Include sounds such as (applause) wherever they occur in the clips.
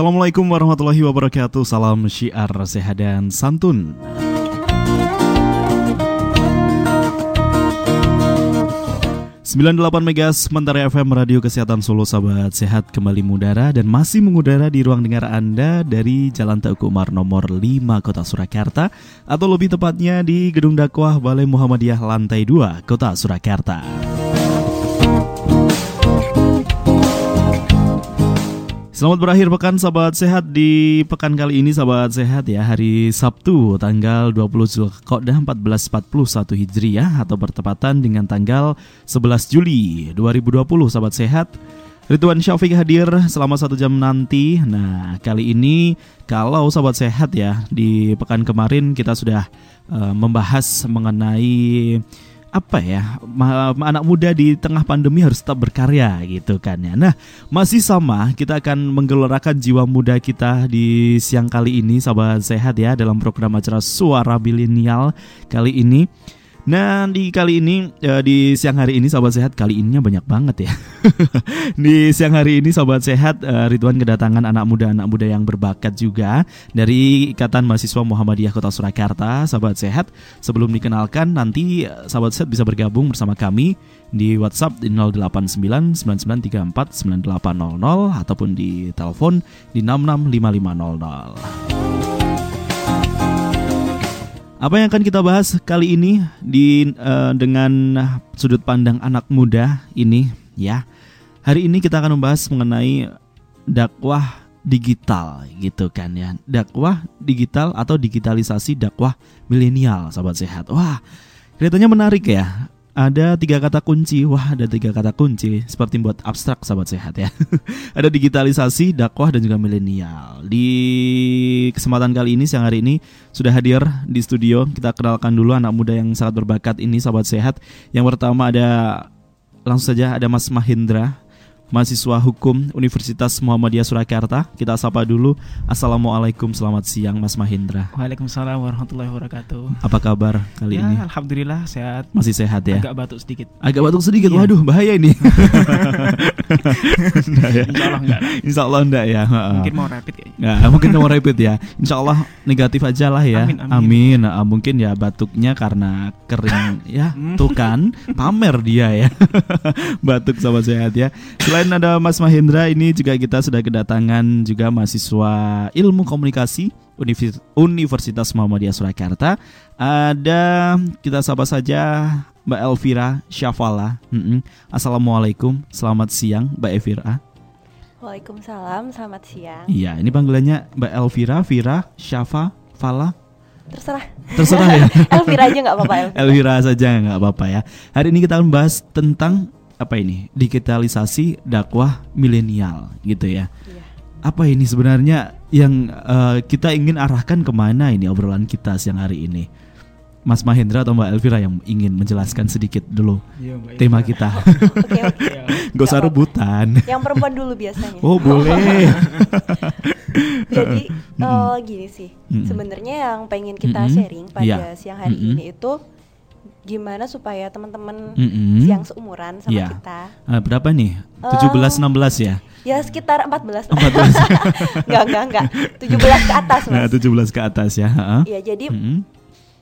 Assalamualaikum warahmatullahi wabarakatuh. Salam syiar sehat dan santun. Delapan Megas Mentari FM Radio Kesehatan Solo Sahabat Sehat kembali mengudara dan masih mengudara di ruang dengar Anda dari Jalan Teguh Umar nomor 5 Kota Surakarta atau lebih tepatnya di Gedung Dakwah Balai Muhammadiyah lantai 2 Kota Surakarta. Selamat berakhir pekan sahabat sehat di pekan kali ini sahabat sehat ya hari Sabtu tanggal 20 Zulqa'dah 1441 Hijriah atau bertepatan dengan tanggal 11 Juli 2020 sahabat sehat. Ridwan Syafiq hadir selama satu jam nanti. Nah kali ini kalau sahabat sehat ya di pekan kemarin kita sudah uh, membahas mengenai apa ya anak muda di tengah pandemi harus tetap berkarya gitu kan ya. Nah masih sama kita akan menggelorakan jiwa muda kita di siang kali ini sahabat sehat ya dalam program acara suara milenial kali ini. Nah di kali ini ya, di siang hari ini sahabat sehat kali ininya banyak banget ya. (laughs) di siang hari ini sahabat sehat eh, Ridwan kedatangan anak muda anak muda yang berbakat juga dari Ikatan Mahasiswa Muhammadiyah Kota Surakarta sahabat sehat. Sebelum dikenalkan nanti eh, sahabat sehat bisa bergabung bersama kami di WhatsApp di 089 ataupun di telepon di 665500. Apa yang akan kita bahas kali ini di uh, dengan sudut pandang anak muda ini ya. Hari ini kita akan membahas mengenai dakwah digital gitu kan ya. Dakwah digital atau digitalisasi dakwah milenial sahabat sehat. Wah, kelihatannya menarik ya ada tiga kata kunci. Wah, ada tiga kata kunci seperti buat abstrak sahabat sehat ya. (laughs) ada digitalisasi, dakwah dan juga milenial. Di kesempatan kali ini siang hari ini sudah hadir di studio. Kita kenalkan dulu anak muda yang sangat berbakat ini sahabat sehat. Yang pertama ada langsung saja ada Mas Mahendra mahasiswa hukum Universitas Muhammadiyah Surakarta. Kita sapa dulu. Assalamualaikum, selamat siang Mas Mahendra. Waalaikumsalam warahmatullahi wabarakatuh. Apa kabar kali ya, ini? Alhamdulillah sehat. Masih sehat ya? Agak batuk sedikit. Agak batuk sedikit. Iya. Waduh, bahaya ini. (laughs) ya. Insya Allah enggak. Insya Allah enggak ya. Mungkin mau rapid kayaknya. Nggak, mungkin mau rapid ya. Insya Allah negatif aja lah ya. Amin. amin. amin. Nah, mungkin ya batuknya karena kering ya. Hmm. Tuh kan, pamer dia ya. (laughs) Batuk sama sehat ya. Selain Selain ada Mas Mahendra ini juga kita sudah kedatangan juga mahasiswa Ilmu Komunikasi Universitas Muhammadiyah Surakarta. Ada kita sapa saja Mbak Elvira Syafala. Mm -mm. Assalamualaikum, selamat siang Mbak Elvira. Waalaikumsalam, selamat siang. Iya, ini panggilannya Mbak Elvira, Vira, Syafa, Fala. Terserah. Terserah ya. (laughs) Elvira aja nggak apa-apa. Elvira. Elvira saja nggak apa-apa ya. Hari ini kita akan bahas tentang apa ini digitalisasi dakwah milenial gitu ya. Iya. Apa ini sebenarnya yang uh, kita ingin arahkan ke mana ini obrolan kita siang hari ini? Mas Mahendra atau Mbak Elvira yang ingin menjelaskan sedikit dulu iya, tema kita. (laughs) Oke, okay, Gak usah rebutan. Yang perempuan dulu biasanya. Oh boleh. (laughs) Jadi uh, gini sih, mm -hmm. sebenarnya yang pengen kita mm -hmm. sharing pada yeah. siang hari mm -hmm. ini itu gimana supaya teman-teman mm-hmm. yang seumuran sama yeah. kita. Uh, berapa nih? 17 uh, 16 ya? Ya sekitar 14. 14. enggak, enggak, enggak. 17 ke atas, Mas. Nah, 17 ke atas ya, Iya, jadi mm-hmm.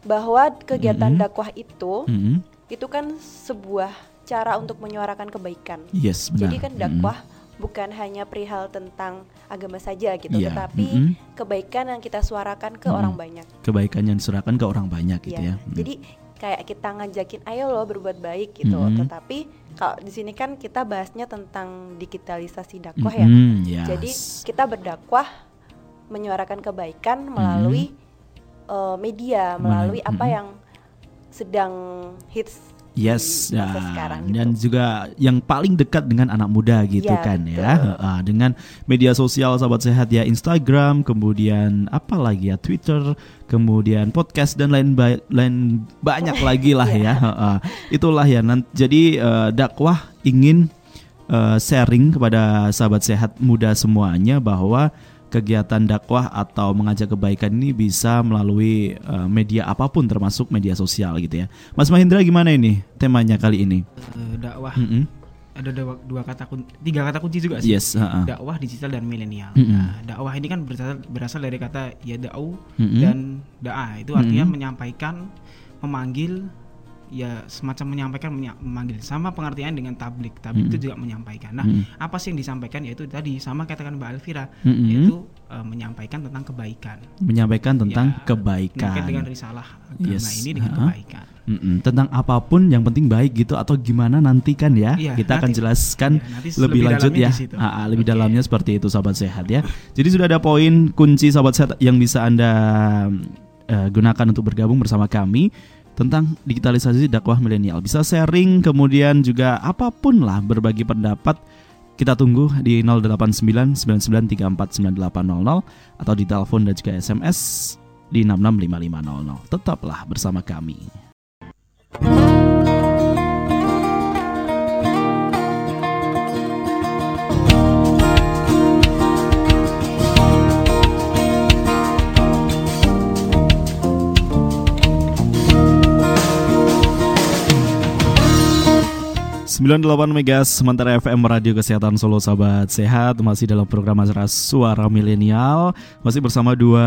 bahwa kegiatan mm-hmm. dakwah itu mm-hmm. itu kan sebuah cara untuk menyuarakan kebaikan. Yes, benar. Jadi kan dakwah mm-hmm. bukan hanya perihal tentang agama saja gitu, yeah. tetapi mm-hmm. kebaikan yang kita suarakan ke mm-hmm. orang banyak. Kebaikan yang disuarakan ke orang banyak gitu yeah. ya. Mm-hmm. Jadi kayak kita ngajakin ayo loh berbuat baik gitu mm-hmm. tetapi kalau di sini kan kita bahasnya tentang digitalisasi dakwah mm-hmm, ya yes. jadi kita berdakwah menyuarakan kebaikan melalui mm-hmm. uh, media melalui mm-hmm. apa yang sedang hits Yes, ya. sekarang gitu. dan juga yang paling dekat dengan anak muda gitu ya, kan ya, uh, dengan media sosial sahabat sehat ya Instagram, kemudian apa lagi ya Twitter, kemudian podcast dan lain ba lain banyak (laughs) lagi lah ya, uh, itulah ya. Nanti, jadi uh, dakwah ingin uh, sharing kepada sahabat sehat muda semuanya bahwa kegiatan dakwah atau mengajak kebaikan ini bisa melalui uh, media apa pun termasuk media sosial gitu ya. Mas Mahendra gimana ini temanya kali ini? Uh, dakwah. Mm -hmm. ada dua, dua kata kunci, tiga kata kunci juga sih. Yes, uh-uh. Dakwah digital dan milenial. Mm-mm. Nah, dakwah ini kan berasal, berasal dari kata ya da'u Mm-mm. dan da'a. Itu artinya Mm-mm. menyampaikan, memanggil ya semacam menyampaikan menya- memanggil sama pengertian dengan tablik. Tablik Mm-mm. itu juga menyampaikan. Nah, Mm-mm. apa sih yang disampaikan yaitu tadi sama katakan Mbak Elvira Mm-mm. yaitu eh, menyampaikan tentang kebaikan. menyampaikan tentang Ya, kebaikan. Mungkin dengan risalah agama Yes, ini dengan ha-ha. kebaikan. Mm-mm. Tentang apa pun yang penting baik gitu atau gimana nanti kan ya Iya, kita akan nanti. jelaskan Iya, nanti lebih lebih lanjut ya ah, lebih Oke. dalamnya seperti itu sahabat sehat ya jadi sudah ada poin kunci sahabat sehat yang bisa anda eh, gunakan untuk bergabung bersama kami tentang digitalisasi dakwah milenial. Bisa sharing kemudian juga apa pun lah berbagi pendapat kita tunggu di 089 99349800 atau di telepon dan juga SMS di 665500 tetaplah bersama kami 98 Megas sementara FM Radio Kesehatan Solo Sahabat Sehat masih dalam program acara Suara Milenial. Masih bersama dua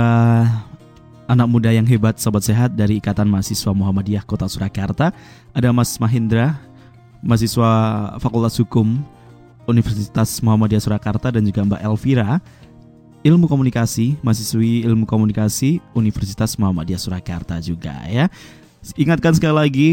anak muda yang hebat Sahabat Sehat dari Ikatan Mahasiswa Muhammadiyah Kota Surakarta. Ada Mas Mahindra mahasiswa Fakultas Hukum Universitas Muhammadiyah Surakarta dan juga Mbak Elvira. Ilmu Komunikasi mahasiswi Ilmu Komunikasi Universitas Muhammadiyah Surakarta juga ya. Ingatkan sekali lagi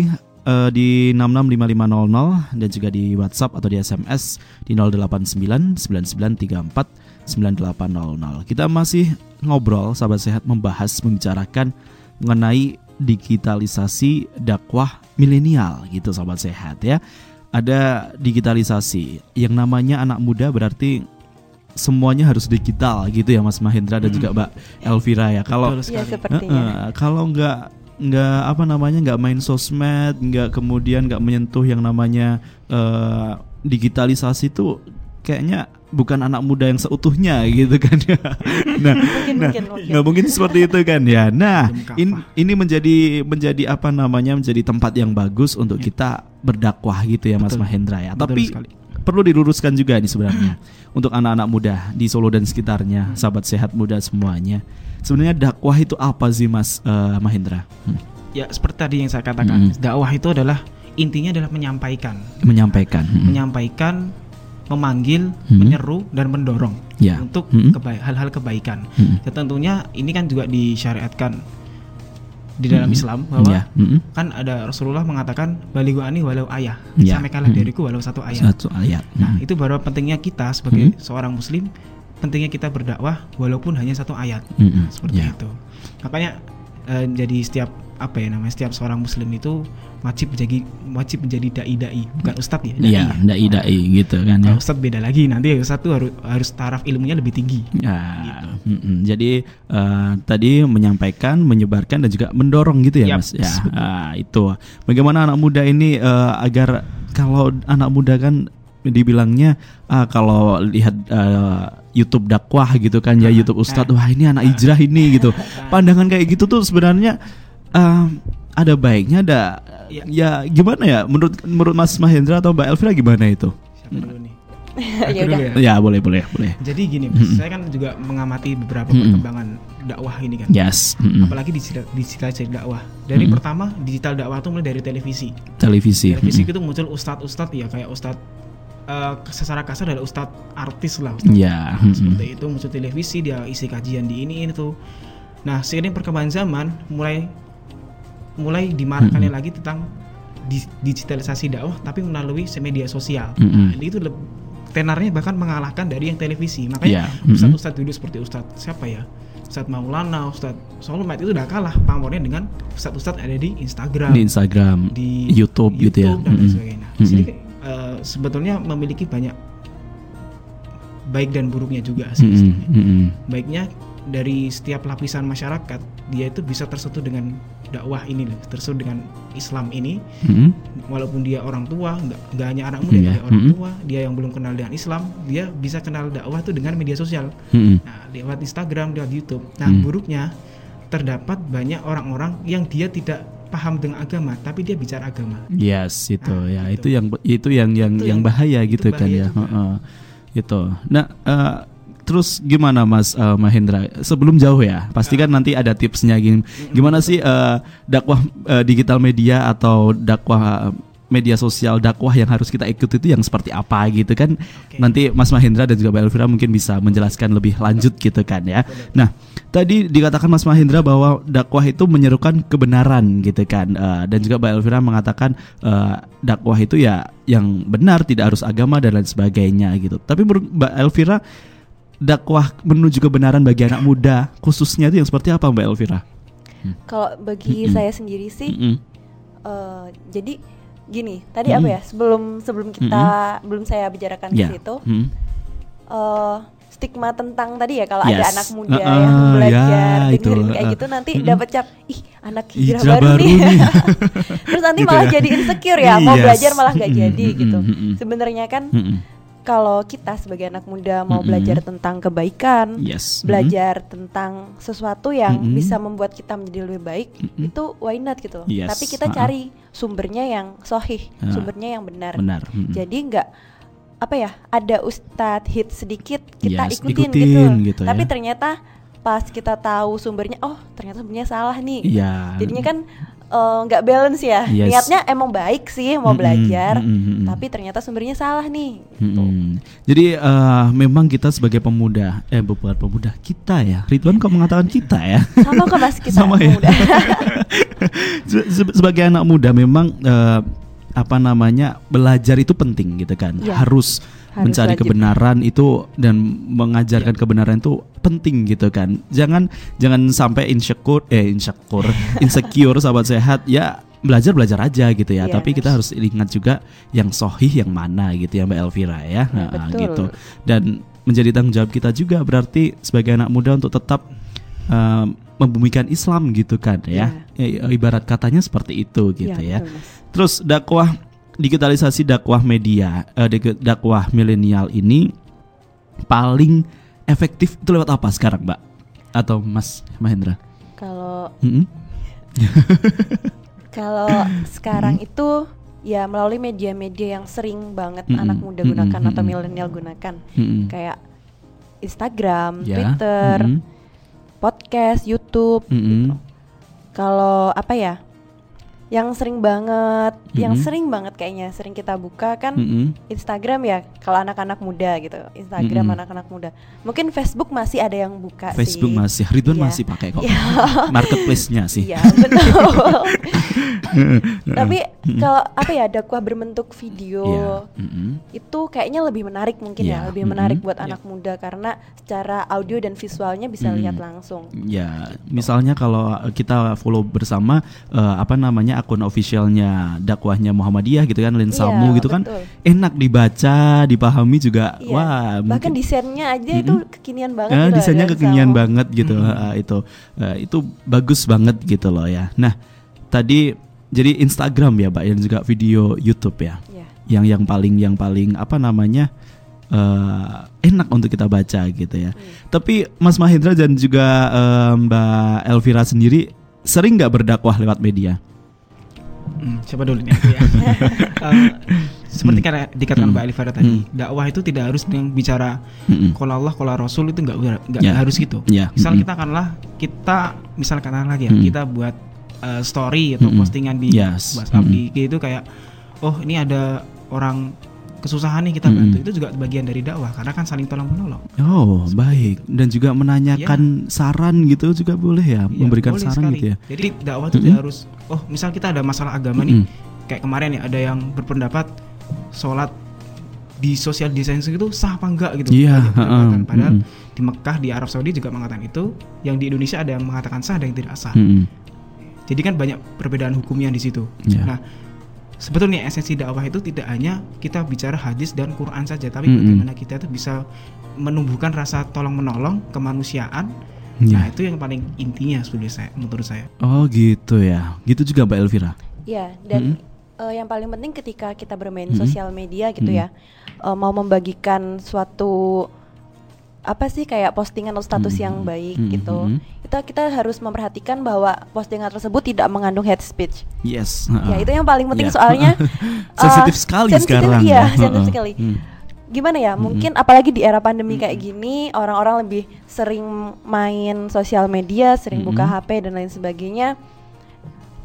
eh, di 665500 dan juga di WhatsApp atau di SMS di 089 9934 9800. Kita masih ngobrol sahabat sehat membahas membicarakan mengenai digitalisasi dakwah milenial gitu sahabat sehat ya. Ada digitalisasi yang namanya anak muda berarti semuanya harus digital gitu ya Mas Mahendra dan juga Mbak Elvira ya. Kalau sekali. sepertinya. Heeh, kalau nggak nggak apa namanya nggak main sosmed nggak kemudian nggak menyentuh yang namanya eh, digitalisasi itu kayaknya bukan anak muda yang seutuhnya (laughs) gitu kan ya nah (laughs) Mungkin nah mungkin mungkin. nggak mungkin seperti itu kan ya nah in- ini menjadi menjadi apa namanya menjadi tempat yang bagus untuk kita berdakwah gitu ya Mas Betul. Mahendra ya Betul tapi sekali. perlu diluruskan juga nih sebenarnya (clears throat) untuk anak-anak muda di Solo dan sekitarnya, sahabat sehat muda semuanya. Sebenarnya dakwah itu apa sih Mas eh, Mahendra? Hmm. Ya seperti tadi yang saya katakan, Mm-mm. dakwah itu adalah intinya adalah menyampaikan, Menyampaikan. Hmm. menyampaikan, memanggil, Mm-mm. menyeru dan mendorong Ya. untuk Mm-mm. keba- hal-hal kebaikan. Mm-mm. Ya, tentunya ini kan juga disyariatkan di dalam Mm-mm. Islam bahwa Ya. Mm-mm. kan ada Rasulullah mengatakan balighu ani walau ayah, Ya. sampaikanlah Mm-mm. dariku walau satu ayat. Satu ayat. Nah, Mm. itu baru pentingnya kita sebagai Mm-mm. seorang muslim pentingnya kita berdakwah walaupun hanya satu ayat. Mm-mm. seperti Ya. itu makanya eh, jadi setiap apa ya namanya setiap seorang muslim itu wajib menjadi wajib menjadi dai dai bukan ustadz ya dai Iya, ya. dai dai gitu kan ya. kalau ustadz beda lagi nanti ustadz tuh harus harus taraf ilmunya lebih tinggi Ya, Gitu. mm-mm. jadi eh, tadi menyampaikan, menyebarkan dan juga mendorong gitu ya Yap, mas. Ya, ah, itu. Bagaimana anak muda ini eh, agar kalau anak muda kan dibilangnya ah, kalau lihat eh, YouTube dakwah gitu kan ya YouTube Ustadz, wah ini anak hijrah ini gitu. Pandangan kayak gitu tuh sebenarnya eh, ada baiknya, ada Ya. ya gimana ya? Menurut menurut Mas Mahendra atau Mbak Elvira gimana itu? siapa dulu nih (laughs) ya Aku udah. dulu Ya boleh boleh boleh. jadi gini Mas, saya kan juga mengamati beberapa Mm-mm. perkembangan dakwah ini kan Yes. mm-mm. apalagi digital digital dakwah dari Mm-mm. pertama digital dakwah itu mulai dari televisi Televisi. televisi mm-mm. itu muncul ustadz ustadz ya kayak ustadz eh, secara kasar adalah ustadz artis lah ustadz. Nah, mm-mm. seperti itu muncul televisi dia isi kajian di ini ini tuh nah seiring perkembangan zaman mulai mulai dimarahkannya lagi tentang di- digitalisasi dakwah tapi melalui media sosial Mm-mm. nah, ini itu tenarnya bahkan mengalahkan dari yang televisi makanya mm-mm. ustadz ustadz dulu seperti ustadz siapa ya Ustadz Maulana, Ustadz Solomet itu udah kalah pamornya dengan Ustadz-Ustadz ada di Instagram, di Instagram, di YouTube, gitu ya. dan lain Mm-mm. sebagainya. Sini Mm-mm. Sebetulnya memiliki banyak baik dan buruknya juga sih. Istilahnya. mm-mm. Baiknya dari setiap lapisan masyarakat dia itu bisa tersentuh dengan dakwah ini loh, tersentuh dengan Islam ini, Mm-mm. walaupun dia orang tua, nggak nggak hanya anak muda, Iya, dia orang tua, dia yang belum kenal dengan Islam, dia bisa kenal dakwah itu dengan media sosial. Mm-mm. Nah, lewat Instagram, lewat YouTube. Nah, Hmm. buruknya terdapat banyak orang-orang yang dia tidak paham dengan agama tapi dia bicara agama. Yes, itu nah, ya. Itu. itu yang itu yang yang itu yang bahaya gitu kan bahaya kan ya. Uh, itu. Nah, uh, terus gimana Mas uh, Mahendra? Sebelum jauh ya, pasti kan nanti ada tipsnya gimana sih uh, dakwah uh, digital media atau dakwah media sosial dakwah yang harus kita ikuti itu yang seperti apa gitu kan okay. nanti Mas Mahendra dan juga Mbak Elvira mungkin bisa menjelaskan lebih lanjut gitu kan ya nah tadi dikatakan Mas Mahendra bahwa dakwah itu menyerukan kebenaran gitu kan uh, dan juga Mbak Elvira mengatakan uh, dakwah itu ya yang benar tidak harus agama dan lain sebagainya gitu tapi Mbak Elvira dakwah menuju kebenaran bagi anak muda khususnya itu yang seperti apa Mbak Elvira hmm. kalau bagi mm -mm. saya sendiri sih mm -mm. Uh, jadi gini tadi hmm. apa ya sebelum sebelum kita hmm. belum saya bicarakan yeah. di situ hmm. uh, stigma tentang tadi ya kalau yes. ada anak muda uh, uh, yang belajar ya, dengerin itu, kayak uh, gitu nanti uh, dapat cap ih anak hijrah, hijrah baru, baru nih, nih. (laughs) terus nanti gitu malah ya. jadi insecure ya mau yes. belajar malah nggak jadi gitu sebenarnya kan kalau kita sebagai anak muda mau mm -hmm. belajar tentang kebaikan, yes. belajar mm -hmm. tentang sesuatu yang mm -hmm. bisa membuat kita menjadi lebih baik, mm -hmm. itu why not gitu. Yes. Tapi kita cari sumbernya yang sohih, uh, sumbernya yang benar. benar. Mm -hmm. Jadi nggak apa ya, ada ustadz hit sedikit kita yes, ikutin, ikutin gitu. gitu Tapi ya. ternyata pas kita tahu sumbernya, oh ternyata sumbernya salah nih. Yeah. Jadinya kan nggak uh, balance ya yes. niatnya emang baik sih mau mm -hmm, belajar mm -hmm. tapi ternyata sumbernya salah nih gitu. mm -hmm. jadi uh, memang kita sebagai pemuda eh bukan pemuda kita ya Ridwan kok mengatakan kita ya sama kok mas kita sama ya (laughs) sebagai anak muda memang uh, apa namanya belajar itu penting gitu kan ya. harus harus mencari wajib. kebenaran itu dan mengajarkan ya. kebenaran itu penting gitu kan. Jangan jangan sampai insecure eh insecure (laughs) insecure sahabat sehat ya belajar belajar aja gitu ya. Yeah. Tapi kita harus ingat juga yang sohih yang mana gitu ya Mbak Elvira ya. Nah, Betul. gitu. Dan menjadi tanggung jawab kita juga berarti sebagai anak muda untuk tetap uh, membumikan Islam gitu kan ya. Yeah. Ibarat katanya seperti itu gitu yeah, ya. Betul, Terus dakwah digitalisasi dakwah media, uh, dakwah milenial ini paling efektif itu lewat apa sekarang, Mbak? Atau Mas Mahendra? Kalau mm -hmm. (laughs) kalau sekarang mm -hmm. itu ya melalui media-media yang sering banget mm -hmm. anak muda gunakan mm -hmm. atau milenial gunakan, mm -hmm. kayak Instagram, yeah. Twitter, mm -hmm. podcast, YouTube. Mm -hmm. gitu. Kalau apa ya? Yang sering banget, mm-hmm. yang sering banget kayaknya sering kita buka kan mm-hmm. Instagram ya kalau anak-anak muda gitu. Instagram mm-hmm. anak-anak muda. Mungkin Facebook masih ada yang buka Facebook sih. masih. Ridwan yeah. masih pakai kok. Yeah. (laughs) Marketplace-nya sih. Iya, betul. (laughs) Tapi kalau apa ya dakwah berbentuk video yeah. mm-hmm. itu kayaknya lebih menarik mungkin yeah. ya, lebih mm-hmm. menarik buat yeah. anak muda karena secara audio dan visualnya bisa mm-hmm. lihat langsung. Ya, gitu. misalnya kalau kita follow bersama uh, apa namanya akun officialnya dakwahnya Muhammadiyah gitu kan Lensamu iya, gitu kan enak dibaca dipahami juga iya. wah bahkan desainnya aja mm -hmm. itu kekinian banget eh, gitu desainnya kekinian banget gitu mm -hmm. uh, itu uh, itu bagus banget gitu loh ya nah tadi jadi Instagram ya mbak dan juga video YouTube ya yeah. yang yang paling yang paling apa namanya uh, enak untuk kita baca gitu ya. Hmm. Tapi Mas Mahendra dan juga uh, Mbak Elvira sendiri sering nggak berdakwah lewat media? Hmm, siapa dulu nih ya. uh, (laughs) seperti karena dikatakan hmm. Mbak Alifara tadi, hmm. dakwah itu tidak harus yang bicara hmm. kalau Allah, kalau Rasul itu nggak nggak yeah. harus gitu. Yeah. Misal hmm. kita akanlah kita misal katakan lagi ya, hmm. kita buat uh, story atau hmm. postingan di yes. WhatsApp hmm. di gitu kayak oh ini ada orang kesusahan nih kita bantu hmm. itu juga bagian dari dakwah karena kan saling tolong menolong. Oh baik dan juga menanyakan ya. saran gitu juga boleh ya, ya memberikan boleh saran sekali. gitu ya. Jadi dakwah itu hmm. harus oh misal kita ada masalah agama hmm. nih kayak kemarin ya ada yang berpendapat sholat di sosial desain itu sah apa enggak gitu. Iya. Yeah, Padahal hmm. di Mekah di Arab Saudi juga mengatakan itu, yang di Indonesia ada yang mengatakan sah ada yang tidak sah. Hmm. Jadi kan banyak perbedaan hukumnya di situ. Yeah. Nah sebetulnya esensi dakwah itu tidak hanya kita bicara hadis dan Quran saja, tapi mm -hmm. bagaimana kita itu bisa menumbuhkan rasa tolong menolong kemanusiaan. Yeah. Nah itu yang paling intinya menurut saya, menurut saya. Oh gitu ya, gitu juga Mbak Elvira. Ya dan mm -hmm. uh, yang paling penting ketika kita bermain mm -hmm. sosial media gitu mm -hmm. ya, uh, mau membagikan suatu apa sih kayak postingan atau status hmm. yang baik hmm. gitu. Hmm. Kita kita harus memperhatikan bahwa postingan tersebut tidak mengandung hate speech. Yes. Ya itu yang paling penting yeah. soalnya (laughs) sensitif uh, sekali sensitif, sekarang. Iya, sensitif sekali. Hmm. Gimana ya? Mungkin hmm. apalagi di era pandemi hmm. kayak gini, orang-orang lebih sering main sosial media, sering hmm. buka HP dan lain sebagainya.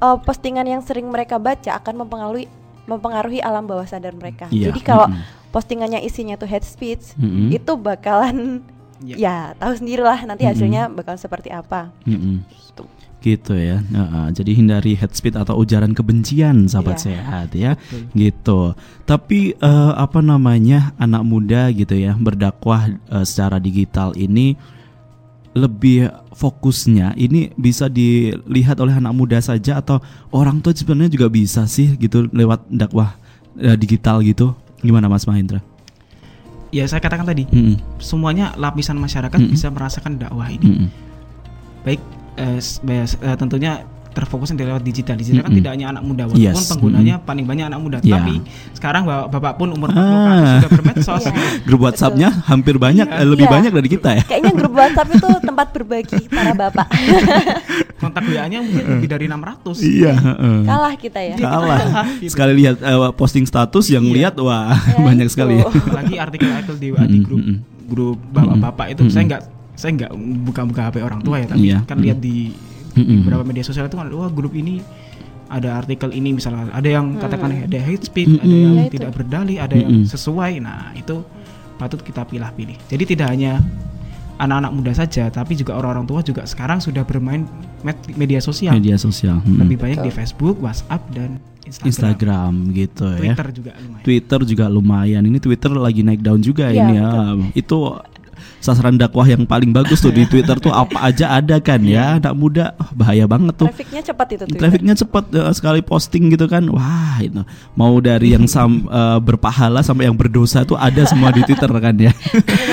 Uh, postingan yang sering mereka baca akan mempengaruhi mempengaruhi alam bawah sadar mereka. Yeah. Jadi kalau mm -hmm. postingannya isinya tuh hate speech, mm -hmm. itu bakalan yeah. ya tahu sendirilah nanti hasilnya mm -hmm. bakal seperti apa. Mm -hmm. Gitu ya. Uh, jadi hindari hate speech atau ujaran kebencian, sahabat yeah. sehat ya. Betul. Gitu. Tapi uh, apa namanya anak muda gitu ya berdakwah uh, secara digital ini lebih fokusnya ini bisa dilihat oleh anak muda saja atau orang tua sebenarnya juga bisa sih gitu lewat dakwah uh, digital gitu gimana Mas Mahendra? Ya saya katakan tadi mm -hmm. semuanya lapisan masyarakat mm -hmm. bisa merasakan dakwah ini mm -hmm. baik eh, eh, tentunya terfokusnya di lewat digital. Digital mm -hmm. kan tidak hanya anak muda, walaupun yes. penggunanya mm -hmm. paling banyak anak muda. Yeah. Tapi sekarang bapak, bapak pun umur ah. sudah bermedsos. yeah. Grup WhatsAppnya hampir banyak, yeah. lebih yeah. banyak dari kita ya. Kayaknya grup WhatsApp itu tempat berbagi para bapak. (laughs) Kontak WA-nya mungkin lebih dari 600. Iya. Kalah kita ya. Kalah. Sekali lihat uh, posting status yang yeah. lihat wah ya, (laughs) banyak itu. sekali. Ya. Apalagi artikel-artikel di, di grup grup bapak-bapak itu saya nggak saya nggak buka-buka HP orang tua ya tapi yeah. kan lihat di mm-hmm. beberapa media sosial itu kan wah grup ini ada artikel ini misalnya ada yang mm. katakan ada hate speech, mm-hmm. ada yang ya tidak berdalih, ada mm-hmm. yang sesuai. Nah, itu patut kita pilih-pilih. Jadi tidak hanya anak-anak muda saja, tapi juga orang-orang tua juga sekarang sudah bermain media sosial. Media sosial. Hmm. Lebih banyak di Facebook, WhatsApp dan Instagram, Instagram gitu Twitter ya. Twitter juga lumayan. Twitter juga lumayan. Ini Twitter lagi naik daun juga ya, ini ya. Itu sasaran dakwah yang paling bagus tuh di Twitter tuh apa aja ada kan ya anak muda. Oh, bahaya banget tuh. Trafficnya cepat itu Twitter. trafficnya cepat uh, sekali posting gitu kan. Wah itu. Mau dari yang sam, uh, (laughs) berpahala sampai yang berdosa tuh ada semua di Twitter kan ya.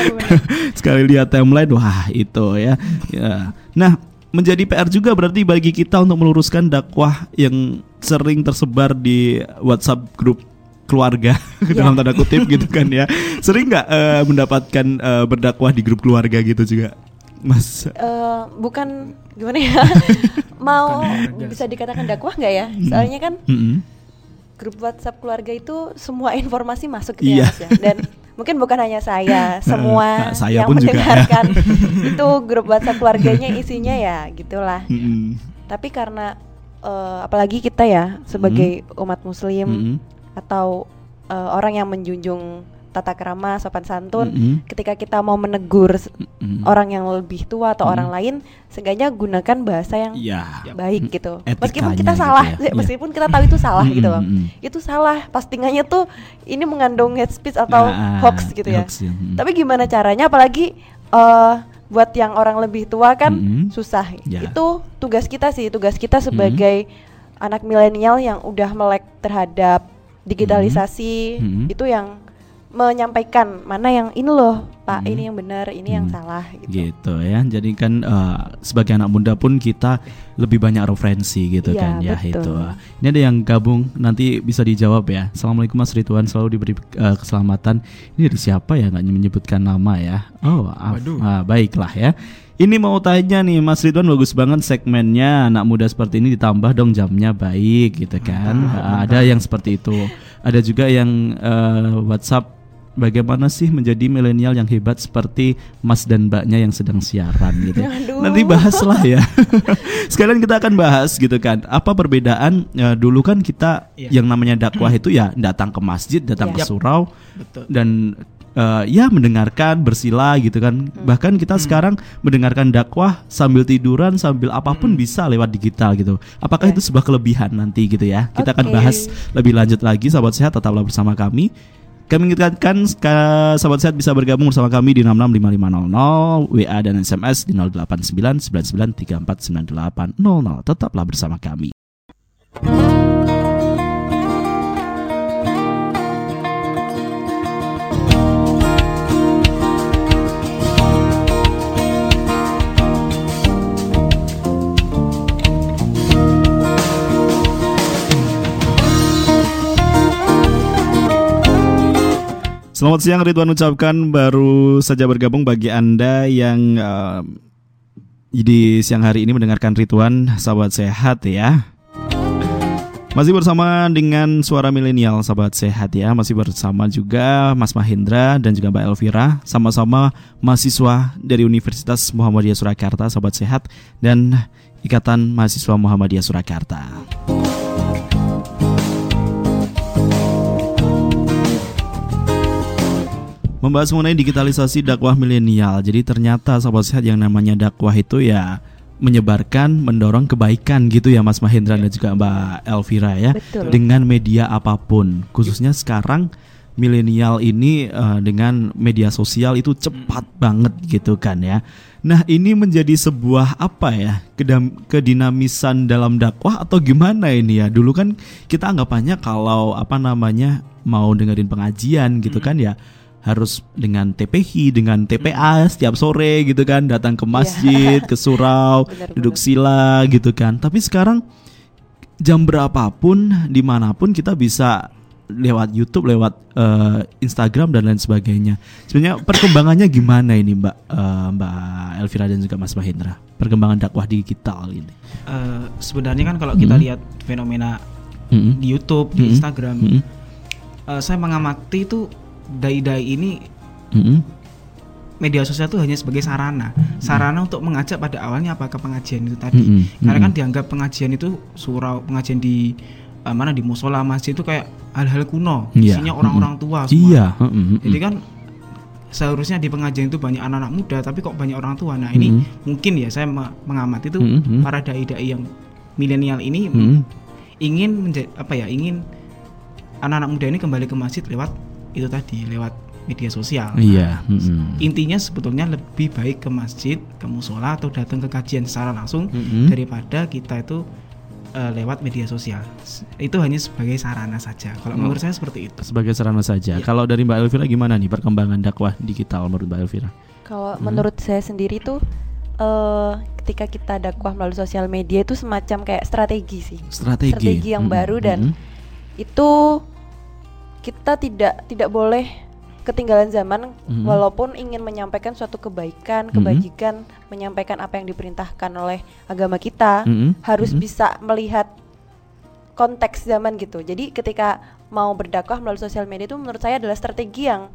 (laughs) Sekali lihat timeline wah itu ya. Ya. Nah menjadi PR juga berarti bagi kita untuk meluruskan dakwah yang sering tersebar di WhatsApp grup keluarga (laughs) yeah. dalam tanda kutip gitu kan ya. Sering nggak uh, mendapatkan uh, berdakwah di grup keluarga gitu juga, Mas? Uh, bukan gimana ya? (laughs) Mau bisa dikatakan dakwah nggak ya? Soalnya kan mm -hmm. grup WhatsApp keluarga itu semua informasi masuk ke yeah. ya, dan mungkin bukan hanya saya, (laughs) semua saya yang pun mendengarkan juga, ya. itu grup WhatsApp keluarganya isinya ya gitulah. Mm -hmm. Tapi karena uh, apalagi kita ya sebagai mm -hmm. umat Muslim. Mm -hmm atau uh, orang yang menjunjung tata kerama sopan santun mm -hmm. ketika kita mau menegur mm -hmm. orang yang lebih tua atau mm -hmm. orang lain seenggaknya gunakan bahasa yang yeah. baik gitu meskipun kita salah gitu ya. (laughs) meskipun kita tahu itu salah mm -hmm. gitu loh itu salah postingannya tuh ini mengandung hate speech atau nah, hoax gitu ya hoax, ya. Mm -hmm. tapi gimana caranya apalagi uh, buat yang orang lebih tua kan mm -hmm. susah yeah. itu tugas kita sih tugas kita sebagai mm -hmm. anak milenial yang udah melek terhadap digitalisasi hmm. itu yang menyampaikan mana yang ini loh pak hmm. ini yang benar ini hmm. yang salah gitu. gitu ya jadi kan uh, sebagai anak muda pun kita lebih banyak referensi gitu ya, kan ya betul. itu ini ada yang gabung nanti bisa dijawab ya assalamualaikum mas Ridwan selalu diberi uh, keselamatan ini dari siapa ya nggak menyebutkan nama ya oh uh, baiklah ya ini mau tanya nih Mas Ridwan bagus banget segmennya anak muda seperti ini ditambah dong jamnya baik gitu kan. Mantap, Ada yang seperti itu. Ada juga yang uh, WhatsApp bagaimana sih menjadi milenial yang hebat seperti Mas dan Mbaknya yang sedang siaran gitu. Aduh. Nanti bahaslah ya. (laughs) Sekalian kita akan bahas gitu kan. Apa perbedaan uh, dulu kan kita iya. yang namanya dakwah itu ya datang ke masjid, datang iya. ke surau Betul. dan uh, ya mendengarkan bersila gitu kan hmm. bahkan kita hmm. sekarang mendengarkan dakwah sambil tiduran sambil apa pun hmm. bisa lewat digital gitu apakah yeah. itu sebuah kelebihan nanti gitu ya kita okay. akan bahas lebih lanjut lagi sahabat sehat tetaplah bersama kami kami ingatkan sahabat sehat bisa bergabung bersama kami di 665500 WA dan SMS di 089993498000 tetaplah bersama kami Selamat siang Ridwan ucapkan. Baru saja bergabung bagi Anda yang uh, di siang hari ini mendengarkan Ridwan sahabat sehat ya. Masih bersama dengan suara milenial sahabat sehat ya. Masih bersama juga Mas Mahendra dan juga Mbak Elvira. Sama-sama mahasiswa dari Universitas Muhammadiyah Surakarta sahabat sehat Dan Ikatan Mahasiswa Muhammadiyah Surakarta membahas mengenai digitalisasi dakwah milenial. Jadi ternyata sahabat sehat yang namanya dakwah itu ya menyebarkan, mendorong kebaikan gitu ya Mas Mahendra dan juga Mbak Elvira ya Betul. dengan media apa pun. Khususnya sekarang milenial ini uh, dengan media sosial itu cepat banget gitu kan ya. Nah, ini menjadi sebuah apa ya? Kedam, kedinamisan dalam dakwah atau gimana ini ya? Dulu kan kita anggapannya kalau apa namanya mau dengerin pengajian gitu kan ya harus dengan TPI, dengan TPA setiap sore gitu kan, datang ke masjid, yeah. ke surau, (laughs) bener, duduk bener. sila gitu kan. Tapi sekarang jam berapapun, di mana pun kita bisa lewat YouTube, lewat uh, Instagram dan lain sebagainya. Sebenarnya perkembangannya gimana ini Mbak uh, Mbak Elvira dan juga Mas Mahendra? Perkembangan dakwah digital ini. Uh, sebenarnya kan kalau kita mm -hmm. lihat fenomena mm -hmm. di YouTube, di mm -hmm. Instagram, mm -hmm. uh, saya mengamati itu dai-dai ini mm-hmm. media sosial itu hanya sebagai sarana, sarana mm-hmm. untuk mengajak pada awalnya apa ke pengajian itu tadi. Mm-hmm. Karena kan dianggap pengajian itu surau pengajian di uh, mana di musola masjid itu kayak hal-hal kuno, yeah. isinya orang-orang tua semua. Iya. Mm-hmm. Jadi kan seharusnya di pengajian itu banyak anak-anak muda, tapi kok banyak orang tua. Nah ini mm-hmm. mungkin ya saya mengamati itu mm-hmm. para dai-dai yang milenial ini mm-hmm. ingin menjadi apa ya ingin anak-anak muda ini kembali ke masjid lewat itu tadi lewat media sosial. Iya. Nah, mm-hmm. Intinya sebetulnya lebih baik ke masjid, ke musola atau datang ke kajian secara langsung mm-hmm. daripada kita itu uh, lewat media sosial. Itu hanya sebagai sarana saja. Kalau oh. menurut saya seperti itu. Sebagai sarana saja. Ya. Kalau dari Mbak Elvira gimana nih perkembangan dakwah digital menurut Mbak Elvira? Kalau hmm. menurut saya sendiri tuh uh, ketika kita dakwah melalui sosial media itu semacam kayak strategi sih. Strategi. Strategi yang hmm. baru dan hmm. itu kita tidak tidak boleh ketinggalan zaman mm-hmm. walaupun ingin menyampaikan suatu kebaikan, mhm. kebajikan, mm-hmm. menyampaikan apa yang diperintahkan oleh agama kita, mm-hmm. harus mm-hmm. bisa melihat konteks zaman gitu. Jadi ketika mau berdakwah melalui sosial media itu menurut saya adalah strategi yang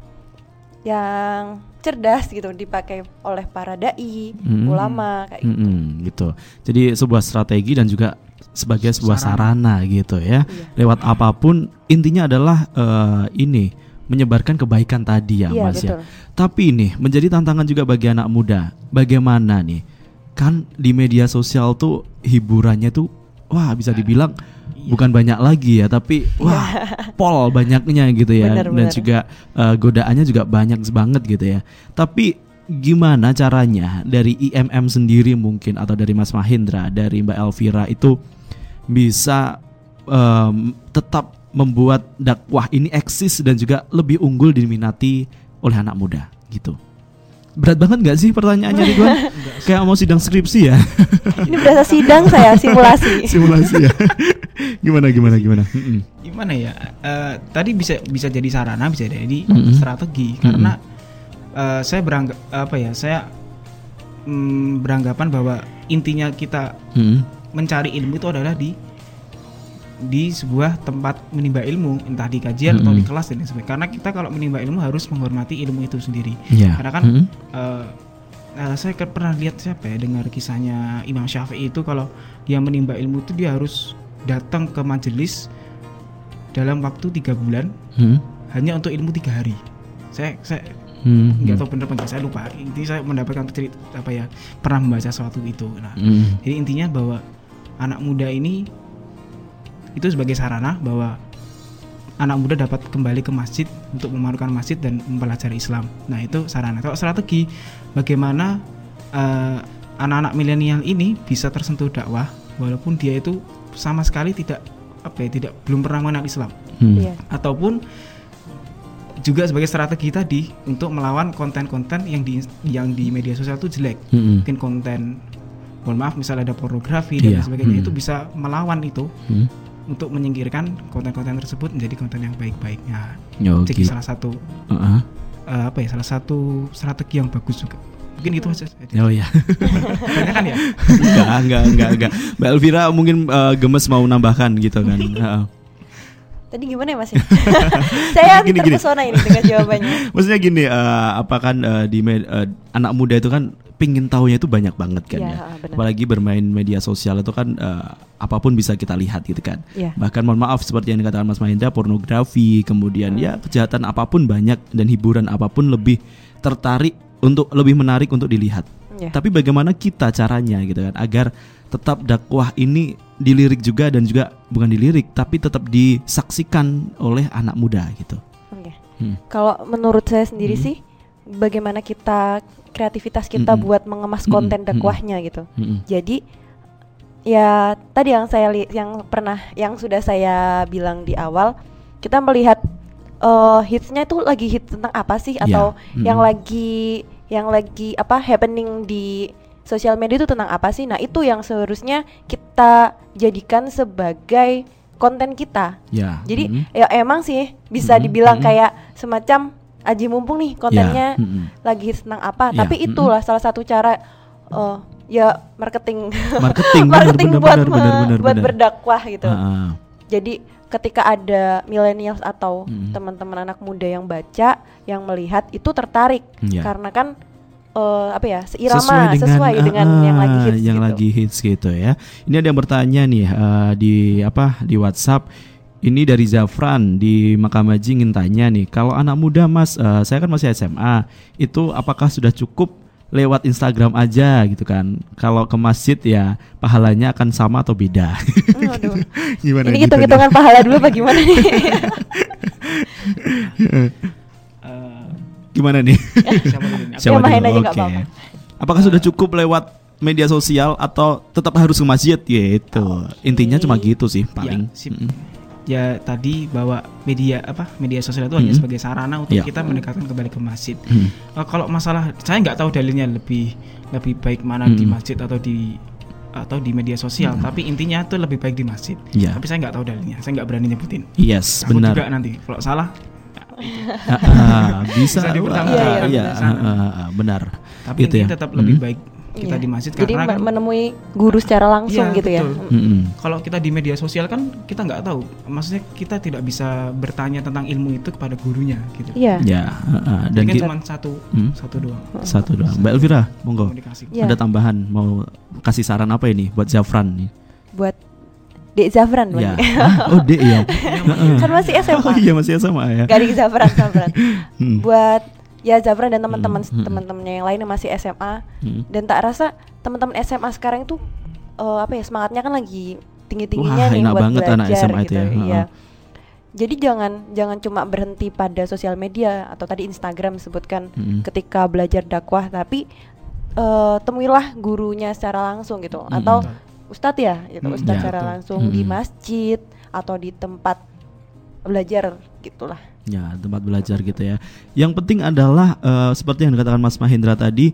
yang cerdas gitu dipakai oleh para dai, mm-hmm. ulama kayak gitu. Mm-hmm, gitu. Jadi sebuah strategi dan juga sebagai sebuah sarana, sarana gitu ya. Iya. Lewat apa pun intinya adalah uh, ini menyebarkan kebaikan tadi ya iya, Mas ya. betul. ya. Tapi ini menjadi tantangan juga bagi anak muda. Bagaimana nih? Kan di media sosial tuh hiburannya tuh wah bisa dibilang iya. bukan banyak lagi ya, tapi wah (laughs) pol banyaknya gitu ya. Bener, Dan juga uh, godaannya juga banyak banget gitu ya. Tapi gimana caranya dari IMM sendiri mungkin atau dari Mas Mahendra, dari Mbak Elvira itu bisa um, tetap membuat dakwah ini eksis dan juga lebih unggul diminati oleh anak muda gitu. Berat banget gak sih pertanyaannya Ridwan? (laughs) Kayak mau sidang skripsi ya? Ini berasa sidang saya, simulasi. (laughs) simulasi ya. gimana gimana gimana? Gimana ya? Uh, tadi bisa bisa jadi sarana, bisa jadi mm -hmm. strategi karena uh, saya beranggap apa ya? Saya mm, beranggapan bahwa intinya kita mm -hmm mencari ilmu itu adalah di di sebuah tempat menimba ilmu entah di kajian mm -hmm. atau di kelas dan sebagainya karena kita kalau menimba ilmu harus menghormati ilmu itu sendiri yeah. karena kan mm -hmm. uh, uh, saya pernah lihat siapa ya dengar kisahnya Imam Syafi'i itu kalau dia menimba ilmu itu dia harus datang ke majelis dalam waktu tiga bulan mm -hmm. hanya untuk ilmu tiga hari saya saya hmm, nggak hmm. tahu bener apa saya lupa intinya saya mendapatkan cerita apa ya pernah membaca sesuatu itu nah hmm. jadi intinya bahwa anak muda ini itu sebagai sarana bahwa anak muda dapat kembali ke masjid untuk memarukan masjid dan mempelajari Islam. Nah itu sarana. Kalau strategi bagaimana eh, anak-anak milenial ini bisa tersentuh dakwah walaupun dia itu sama sekali tidak apa ya tidak belum pernah mengenal Islam hmm. yeah. ataupun juga sebagai strategi tadi untuk melawan konten-konten yang di yang di media sosial itu jelek hmm. mungkin konten mohon maaf misalnya ada pornografi dan yeah. sebagainya hmm. itu bisa melawan itu hmm. untuk menyingkirkan konten-konten tersebut menjadi konten yang baik-baik. Nah, Ya, okay. Jadi salah satu uh -huh. uh, apa ya salah satu strategi yang bagus juga. Mungkin itu aja. Oh ya. (laughs) Banyak kan ya? enggak, enggak, enggak, enggak. Mbak Elvira mungkin uh, gemes mau nambahkan gitu kan. (laughs) Uh. Tadi gimana ya Mas? (laughs) Saya gini, terpesona gini. ini dengan jawabannya. Maksudnya gini, uh, apa kan uh, di uh, anak muda itu kan pingin tahunya itu banyak banget kan ya. ya. Apalagi bermain media sosial itu kan uh, apa pun bisa kita lihat gitu kan. Ya. Bahkan mohon maaf seperti yang dikatakan Mas Mahendra pornografi, kemudian hmm. ya kejahatan apa pun banyak dan hiburan apa pun lebih tertarik untuk lebih menarik untuk dilihat. Ya. Tapi bagaimana kita caranya gitu kan agar tetap dakwah ini dilirik juga dan juga bukan dilirik tapi tetap disaksikan oleh anak muda gitu. Oke. Hmm. Kalau menurut saya sendiri hmm. sih bagaimana kita kreativitas kita mm -hmm. buat mengemas konten mm -hmm. dakwahnya gitu. Mm -hmm. Jadi ya tadi yang saya li yang pernah yang sudah saya bilang di awal kita melihat uh, hitsnya itu lagi hit tentang apa sih ya, atau yeah. mm -hmm. yang lagi yang lagi apa happening di sosial media itu tentang apa sih? Nah, itu yang seharusnya kita jadikan sebagai konten kita. Ya. Jadi mm -hmm. ya emang sih bisa mm -hmm. dibilang mm -hmm. kayak semacam aji mumpung nih kontennya yeah. lagi senang apa yeah. tapi itulah mm-hmm. salah satu cara uh, ya marketing marketing (laughs) marketing bener, buat bener, bener, (laughs) bener, buat bener. berdakwah gitu uh-huh. jadi ketika ada millennials atau mm-hmm. teman-teman anak muda yang baca yang melihat itu tertarik yeah. karena kan uh, apa ya seirama sesuai dengan, sesuai dengan uh, yang lagi hits yang gitu. lagi hits gitu ya ini ada yang bertanya nih uh, di apa di WhatsApp ini dari Zafran di Makamaji ingin tanya nih, kalau anak muda Mas, uh, saya kan masih SMA, itu apakah sudah cukup lewat Instagram aja gitu kan? Kalau ke masjid ya pahalanya akan sama atau beda? Oh, (laughs) gimana? Ini hitung-hitungan pahala dulu apa (laughs) gimana nih? uh, gimana nih? Siapa dulu? aja Oke. Okay. Apakah sudah cukup lewat media sosial atau tetap harus ke masjid? Gitu. Okay. Intinya cuma gitu sih paling. Ya, ya tadi bahwa media apa media sosial itu hanya hmm. sebagai sarana untuk yeah. kita mendekatkan kembali ke masjid. Hmm. Uh, kalau masalah saya nggak tahu dalilnya lebih lebih baik mana hmm. di masjid atau di atau di media sosial, hmm. tapi intinya itu lebih baik di masjid. Yeah. Tapi saya nggak tahu dalilnya, saya nggak berani nyebutin. Yes, Aku benar. juga nanti kalau salah uh, bisa, bisa dipertanggungjawabkan. Iya, iya, uh, benar. Tapi itu ya. tetap lebih hmm. baik kita iya. di masjid Jadi karena kan, menemui guru secara langsung iya, gitu ya. Mm-hmm. Kalau kita di media sosial kan kita nggak tahu, maksudnya kita tidak bisa bertanya tentang ilmu itu kepada gurunya gitu. Iya. Ya, uh, dan kan cuma satu hmm? satu doang. Satu doang. Mbak Elvira, monggo. Ya. Ada tambahan mau kasih saran apa ini buat Zafran nih? Buat Dek Zafran ya. (laughs) oh Dek ya. kan masih SMA. Oh iya masih SMA ya. Garing Zafran Zafran. (laughs) hmm. Buat ya Zafran dan teman-teman hmm, hmm, hmm. teman-temannya yang lain yang masih SMA hmm. dan tak rasa teman-teman SMA sekarang itu uh, apa ya semangatnya kan lagi tinggi-tingginya nih buat banget belajar anak SMA gitu. Itu ya. Iya. Jadi jangan jangan cuma berhenti pada sosial media atau tadi Instagram sebutkan hmm. ketika belajar dakwah tapi uh, temuilah gurunya secara langsung gitu hmm. atau ustadz ya gitu hmm, ustadz ya, secara langsung hmm. di masjid atau di tempat belajar gitulah Ya, tempat belajar gitu ya. Yang penting adalah uh, seperti yang dikatakan Mas Mahendra tadi,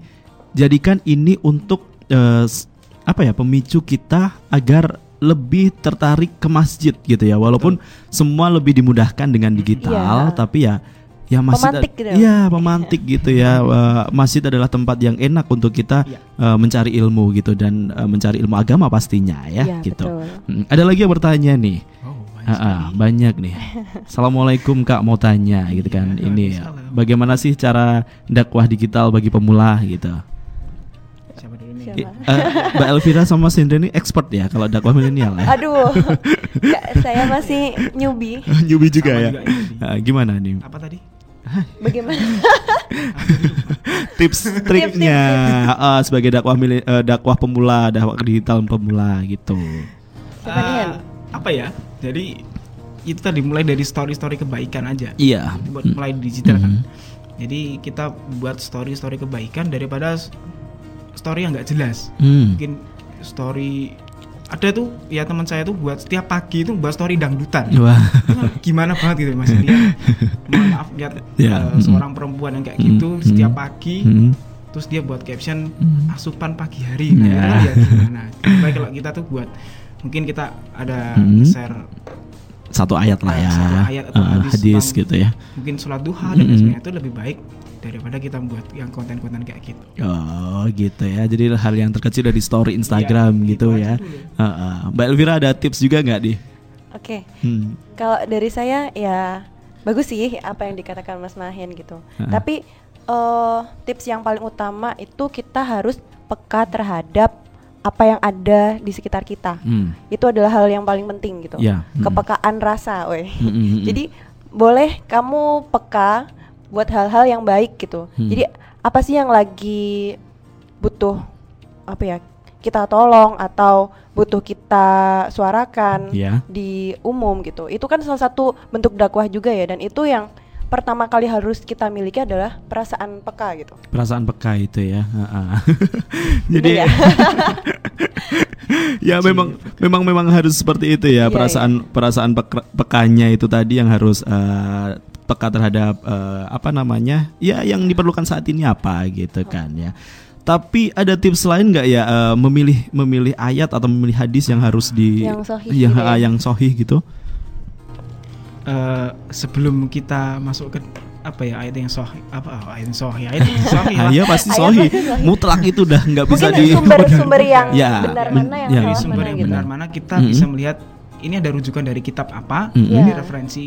jadikan ini untuk uh, apa ya pemicu kita agar lebih tertarik ke masjid gitu ya. Walaupun Betul. semua lebih dimudahkan dengan digital, ya. tapi ya ya masjid pemantik gitu. ya pemantik gitu ya uh, masjid adalah tempat yang enak untuk kita ya. uh, mencari ilmu gitu dan uh, mencari ilmu agama pastinya ya, ya gitu betul. ada lagi yang bertanya nih banyak, uh, banyak nih. (laughs) Assalamualaikum Kak mau tanya gitu kan. Ya, ini ya, bagaimana sih cara dakwah digital bagi pemula gitu. Siapa dulu nih? Uh, Mbak Elvira sama Sindra ini expert ya kalau dakwah milenial ya. Aduh, saya masih newbie. (laughs) newbie juga sama ya. Juga uh, gimana nih? Apa tadi? Bagaimana? (laughs) tips triknya uh, sebagai dakwah uh, dakwah pemula, dakwah digital pemula gitu. Uh, apa ya? jadi itu tadi mulai dari story-story kebaikan aja iya buat mulai digital kan mm-hmm. jadi kita buat story-story kebaikan daripada story yang nggak jelas mm. mungkin story ada tuh ya teman saya tuh buat setiap pagi itu buat story dangdutan Wah. gimana banget gitu mas dia maaf lihat yeah. uh, seorang perempuan yang kayak mm. gitu mm. setiap pagi mm. terus dia buat caption mm. asupan pagi hari nah yeah. ya gimana baik kalau kita tuh buat mungkin kita ada hmm. share satu ayat lah ya, satu ayat atau uh, hadis, hadis gitu ya. Mungkin sholat duha dan sebagainya itu lebih baik daripada kita membuat yang konten-konten kayak gitu. Oh gitu ya. Jadi hal yang terkecil dari story Instagram ya, gitu ya. Uh, uh. Mbak Elvira ada tips juga nggak di? Oke. Okay. Hmm. Kalau dari saya ya bagus sih apa yang dikatakan Mas Mahen gitu. Uh. Tapi uh, tips yang paling utama itu kita harus peka terhadap apa yang ada di sekitar kita. Hmm. Itu adalah hal yang paling penting gitu. Yeah. Hmm. Kepekaan rasa, weh. Hmm, hmm, hmm. Jadi boleh kamu peka buat hal-hal yang baik gitu. Hmm. Jadi apa sih yang lagi butuh apa ya kita tolong atau butuh kita suarakan yeah. di umum gitu. Itu kan salah satu bentuk dakwah juga ya dan itu yang pertama kali harus kita miliki adalah perasaan peka gitu. Perasaan peka itu ya. (laughs) Jadi iya. (laughs) ya memang memang memang harus seperti itu ya iya, perasaan iya. perasaan peka, pekanya itu tadi yang harus uh, peka terhadap uh, apa namanya ya yang diperlukan saat ini apa gitu kan ya. Tapi ada tips lain nggak ya uh, memilih memilih ayat atau memilih hadis yang harus di yang sohih yang, gitu ya. yang sohih gitu? Uh, sebelum kita masuk ke apa ya ayat yang sohi apa oh, ayat yang sohi ayat yang sohi (laughs) ya pasti sohi mutlak itu udah nggak bisa di sumber sumber yang ya, benar mana yang ya, sumber yang gitu. benar mana kita mm -hmm. bisa melihat ini ada rujukan dari kitab apa mm -hmm. ini referensi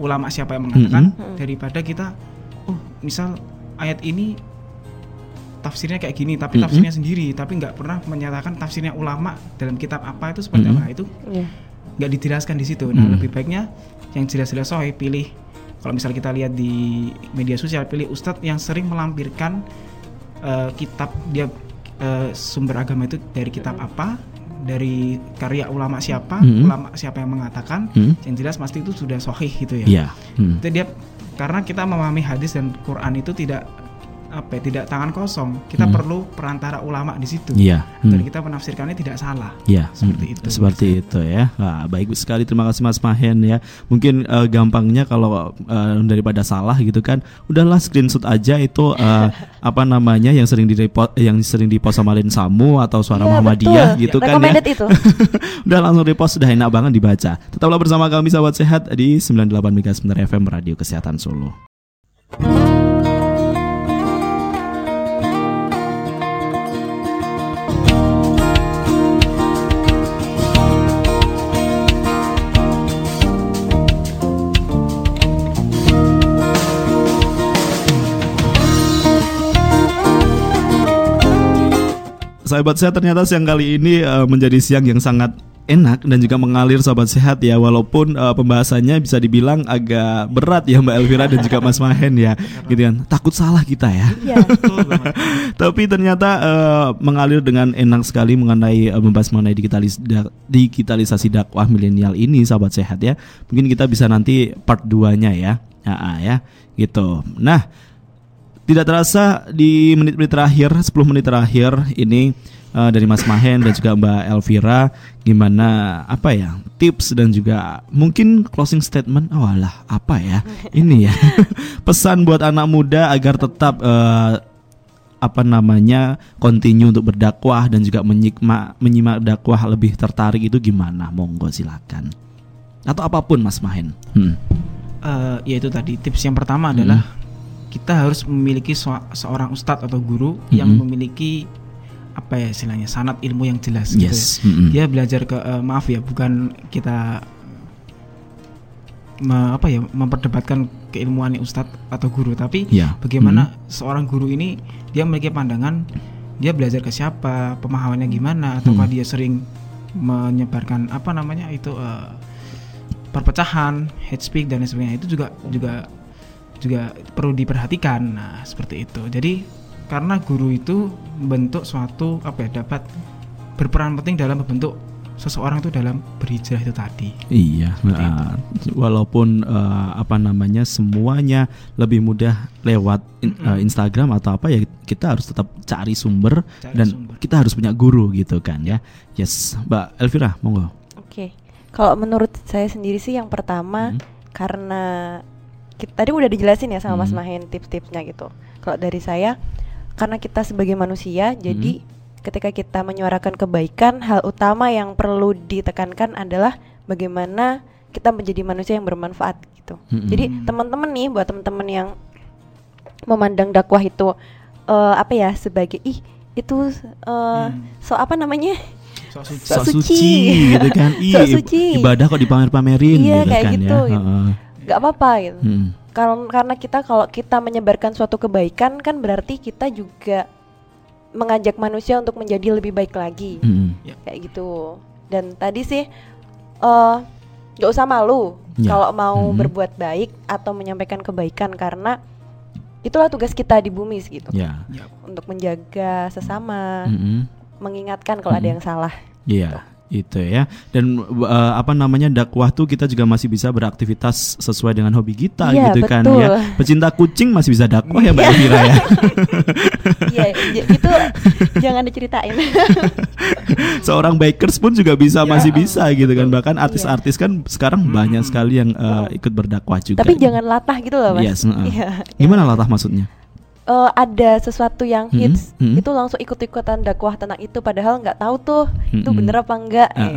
ulama siapa yang mengatakan mm -hmm. daripada kita oh misal ayat ini tafsirnya kayak gini tapi mm -hmm. tafsirnya sendiri tapi nggak pernah menyatakan tafsirnya ulama dalam kitab apa itu seperti mm -hmm. apa itu yeah. nggak dijelaskan di situ nah mm -hmm. lebih baiknya yang jelas-jelas sohi pilih kalau misal kita lihat di media sosial pilih ustadz yang sering melampirkan uh, kitab dia uh, sumber agama itu dari kitab apa dari karya ulama siapa mm -hmm. ulama siapa yang mengatakan mm -hmm. yang jelas pasti itu sudah sohih gitu ya yeah. mm. itu dia karena kita memahami hadis dan Quran itu tidak apa ya, tidak tangan kosong. Kita hmm. perlu perantara ulama di situ. Iya. Hmm. Dan kita menafsirkannya tidak salah. Iya. Seperti hmm. itu. Seperti itu ya. Nah, baik sekali terima kasih Mas Mahen ya. Mungkin uh, gampangnya kalau uh, daripada salah gitu kan, udahlah screenshot aja itu uh, apa namanya yang sering di yang sering di post sama Samu atau suara ya, Muhammadiyah betul. gitu ya, kan ya. itu. (laughs) Udah langsung repost sudah enak banget dibaca. Tetaplah bersama kami sahabat sehat di 98 MHz FM Radio Kesehatan Solo. Sahabat sehat ternyata siang kali ini uh, menjadi siang yang sangat enak dan juga mengalir sahabat sehat ya. Walaupun uh, pembahasannya bisa dibilang agak berat ya Mbak Elvira dan juga Mas Mahen ya. Gitu kan. Takut salah kita ya, ya. (laughs) tapi ternyata uh, mengalir dengan enak sekali mengenai uh, membahas mengenai digitalis da digitalisasi dakwah milenial ini sahabat sehat ya. Mungkin kita bisa nanti part 2 nya ya. Ya, ya. Gitu. Nah tidak terasa di menit-menit terakhir, 10 menit terakhir ini uh, dari Mas Mahen dan juga Mbak Elvira gimana apa ya tips dan juga mungkin closing statement? Oh alah apa ya ini ya. (laughs) Pesan buat anak muda agar tetap uh, apa namanya continue untuk berdakwah dan juga menyikma, menyimak dakwah lebih tertarik itu gimana? Monggo silakan. Atau apa pun Mas Mahen. Hmm. uh, ya itu tadi tips yang pertama adalah hmm kita harus memiliki seorang ustadz atau guru mm-hmm. yang memiliki apa ya istilahnya sanat ilmu yang jelas gitu yes. gitu ya. Mm-hmm. Dia belajar ke uh, maaf ya bukan kita me, apa ya memperdebatkan keilmuan ustadz atau guru tapi yeah. bagaimana mm-hmm. seorang guru ini dia memiliki pandangan dia belajar ke siapa pemahamannya gimana ataukah mm-hmm. dia sering menyebarkan apa namanya itu uh, perpecahan hate speech dan sebagainya itu juga juga juga perlu diperhatikan. Nah, seperti itu. Jadi karena guru itu membentuk suatu apa ya dapat berperan penting dalam membentuk seseorang itu dalam berhijrah itu tadi. Iya, nah, walaupun uh, apa namanya semuanya lebih mudah lewat in, mm -hmm. uh, Instagram atau apa ya kita harus tetap cari sumber cari dan sumber. kita harus punya guru gitu kan ya. Yes, Mbak Elvira, monggo. Oke. Okay. Kalau menurut saya sendiri sih yang pertama hmm. karena kita, tadi udah dijelasin ya sama hmm. Mas Mahen tips-tipsnya gitu. Kalau dari saya karena kita sebagai manusia hmm. jadi ketika kita menyuarakan kebaikan hal utama yang perlu ditekankan adalah bagaimana kita menjadi manusia yang bermanfaat gitu. Mm-hmm. Jadi teman-teman nih buat teman-teman yang memandang dakwah itu uh, apa ya sebagai ih itu uh, hmm. so apa namanya so (laughs) suci, so suci gitu kan (laughs) so suci. ibadah kok dipamer-pamerin iya, gitu kayak kan gitu, ya gitu. Nggak apa-apa gitu hmm. karena karena kita kalau kita menyebarkan suatu kebaikan kan berarti kita juga mengajak manusia untuk menjadi lebih baik lagi hmm. kayak gitu dan tadi sih uh, nggak usah malu ya. kalau mau hmm. berbuat baik atau menyampaikan kebaikan karena itulah tugas kita di bumi gitu yeah. untuk menjaga sesama mm -hmm. mengingatkan kalau mm -hmm. ada yang salah iya yeah itu ya. Dan uh, apa namanya dakwah tuh kita juga masih bisa beraktivitas sesuai dengan hobi kita ya, gitu betul. kan ya. pecinta kucing masih bisa dakwah ya mbak Elvira ya. (laughs) Iya itu jangan diceritain. (laughs) Seorang bakers pun juga bisa ya, masih bisa gitu kan. Bahkan iya. artis-artis kan sekarang hmm. banyak sekali yang uh, ikut berdakwah juga. Tapi jangan latah gitu loh mas. Yes, uh. ya, gimana latah maksudnya uh, ada sesuatu yang hmm, hits mm -hmm. itu langsung ikut-ikutan dakwah tentang itu padahal nggak tahu tuh mm -hmm. itu bener apa enggak uh,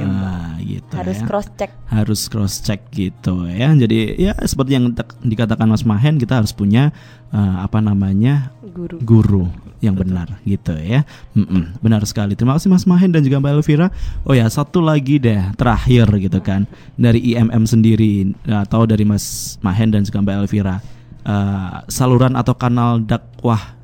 gitu. gitu harus ya. cross check harus cross check gitu ya jadi ya seperti yang dikatakan Mas Mahen kita harus punya uh, apa namanya guru guru yang Betul. benar gitu ya mm -mm, benar sekali terima kasih Mas Mahen dan juga Mbak Elvira oh ya satu lagi deh terakhir gitu kan dari IMM sendiri atau dari Mas Mahen dan juga Mbak Elvira uh, saluran atau kanal dakwah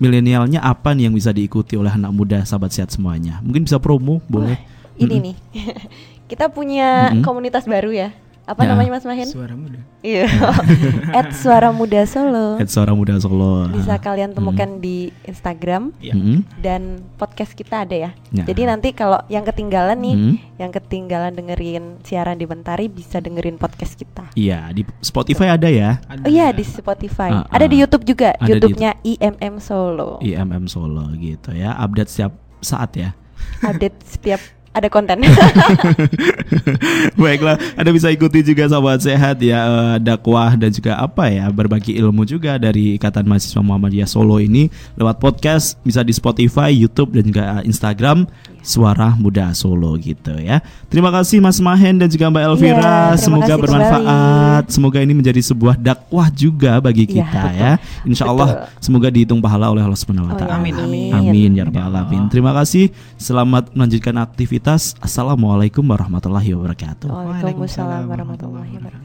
milenialnya apa nih yang bisa diikuti oleh anak muda sahabat sehat semuanya? Mungkin bisa promo, boleh. Wah, ini mm -hmm. nih. (laughs) Kita punya mm -hmm. komunitas baru ya. Apa ya. namanya Mas Mahen? Suara Muda. Iya. (laughs) At Suara Muda Solo. At Suara Muda Solo. Bisa kalian temukan hmm. di Instagram ya. hmm. dan podcast kita ada ya. ya. Jadi nanti kalau yang ketinggalan nih, hmm. yang ketinggalan dengerin siaran di Mentari bisa dengerin podcast kita. Iya, di Spotify ada ya. Ada. Oh iya, di Spotify. Uh, uh. Ada di YouTube juga. YouTube-nya IMM Solo. IMM Solo gitu ya. Update setiap saat ya. Update setiap ada konten. (laughs) Baiklah, Anda bisa ikuti juga sahabat sehat ya uh, dakwah dan juga apa ya berbagi ilmu juga dari Ikatan Mahasiswa Muhammadiyah Solo ini lewat podcast bisa di Spotify, YouTube dan juga Instagram Suara Muda Solo gitu ya. Terima kasih Mas Mahen dan juga Mbak Elvira. Ya, Semoga bermanfaat. Kembali. Semoga ini menjadi sebuah dakwah juga bagi iya, kita ya. ya. Insya Allah semoga dihitung pahala oleh Allah Subhanahu wa oh, taala. amin amin. Amin ya rabbal alamin. Terima kasih. Selamat melanjutkan aktivitas. Assalamualaikum warahmatullahi wabarakatuh. Waalaikumsalam warahmatullahi wabarakatuh.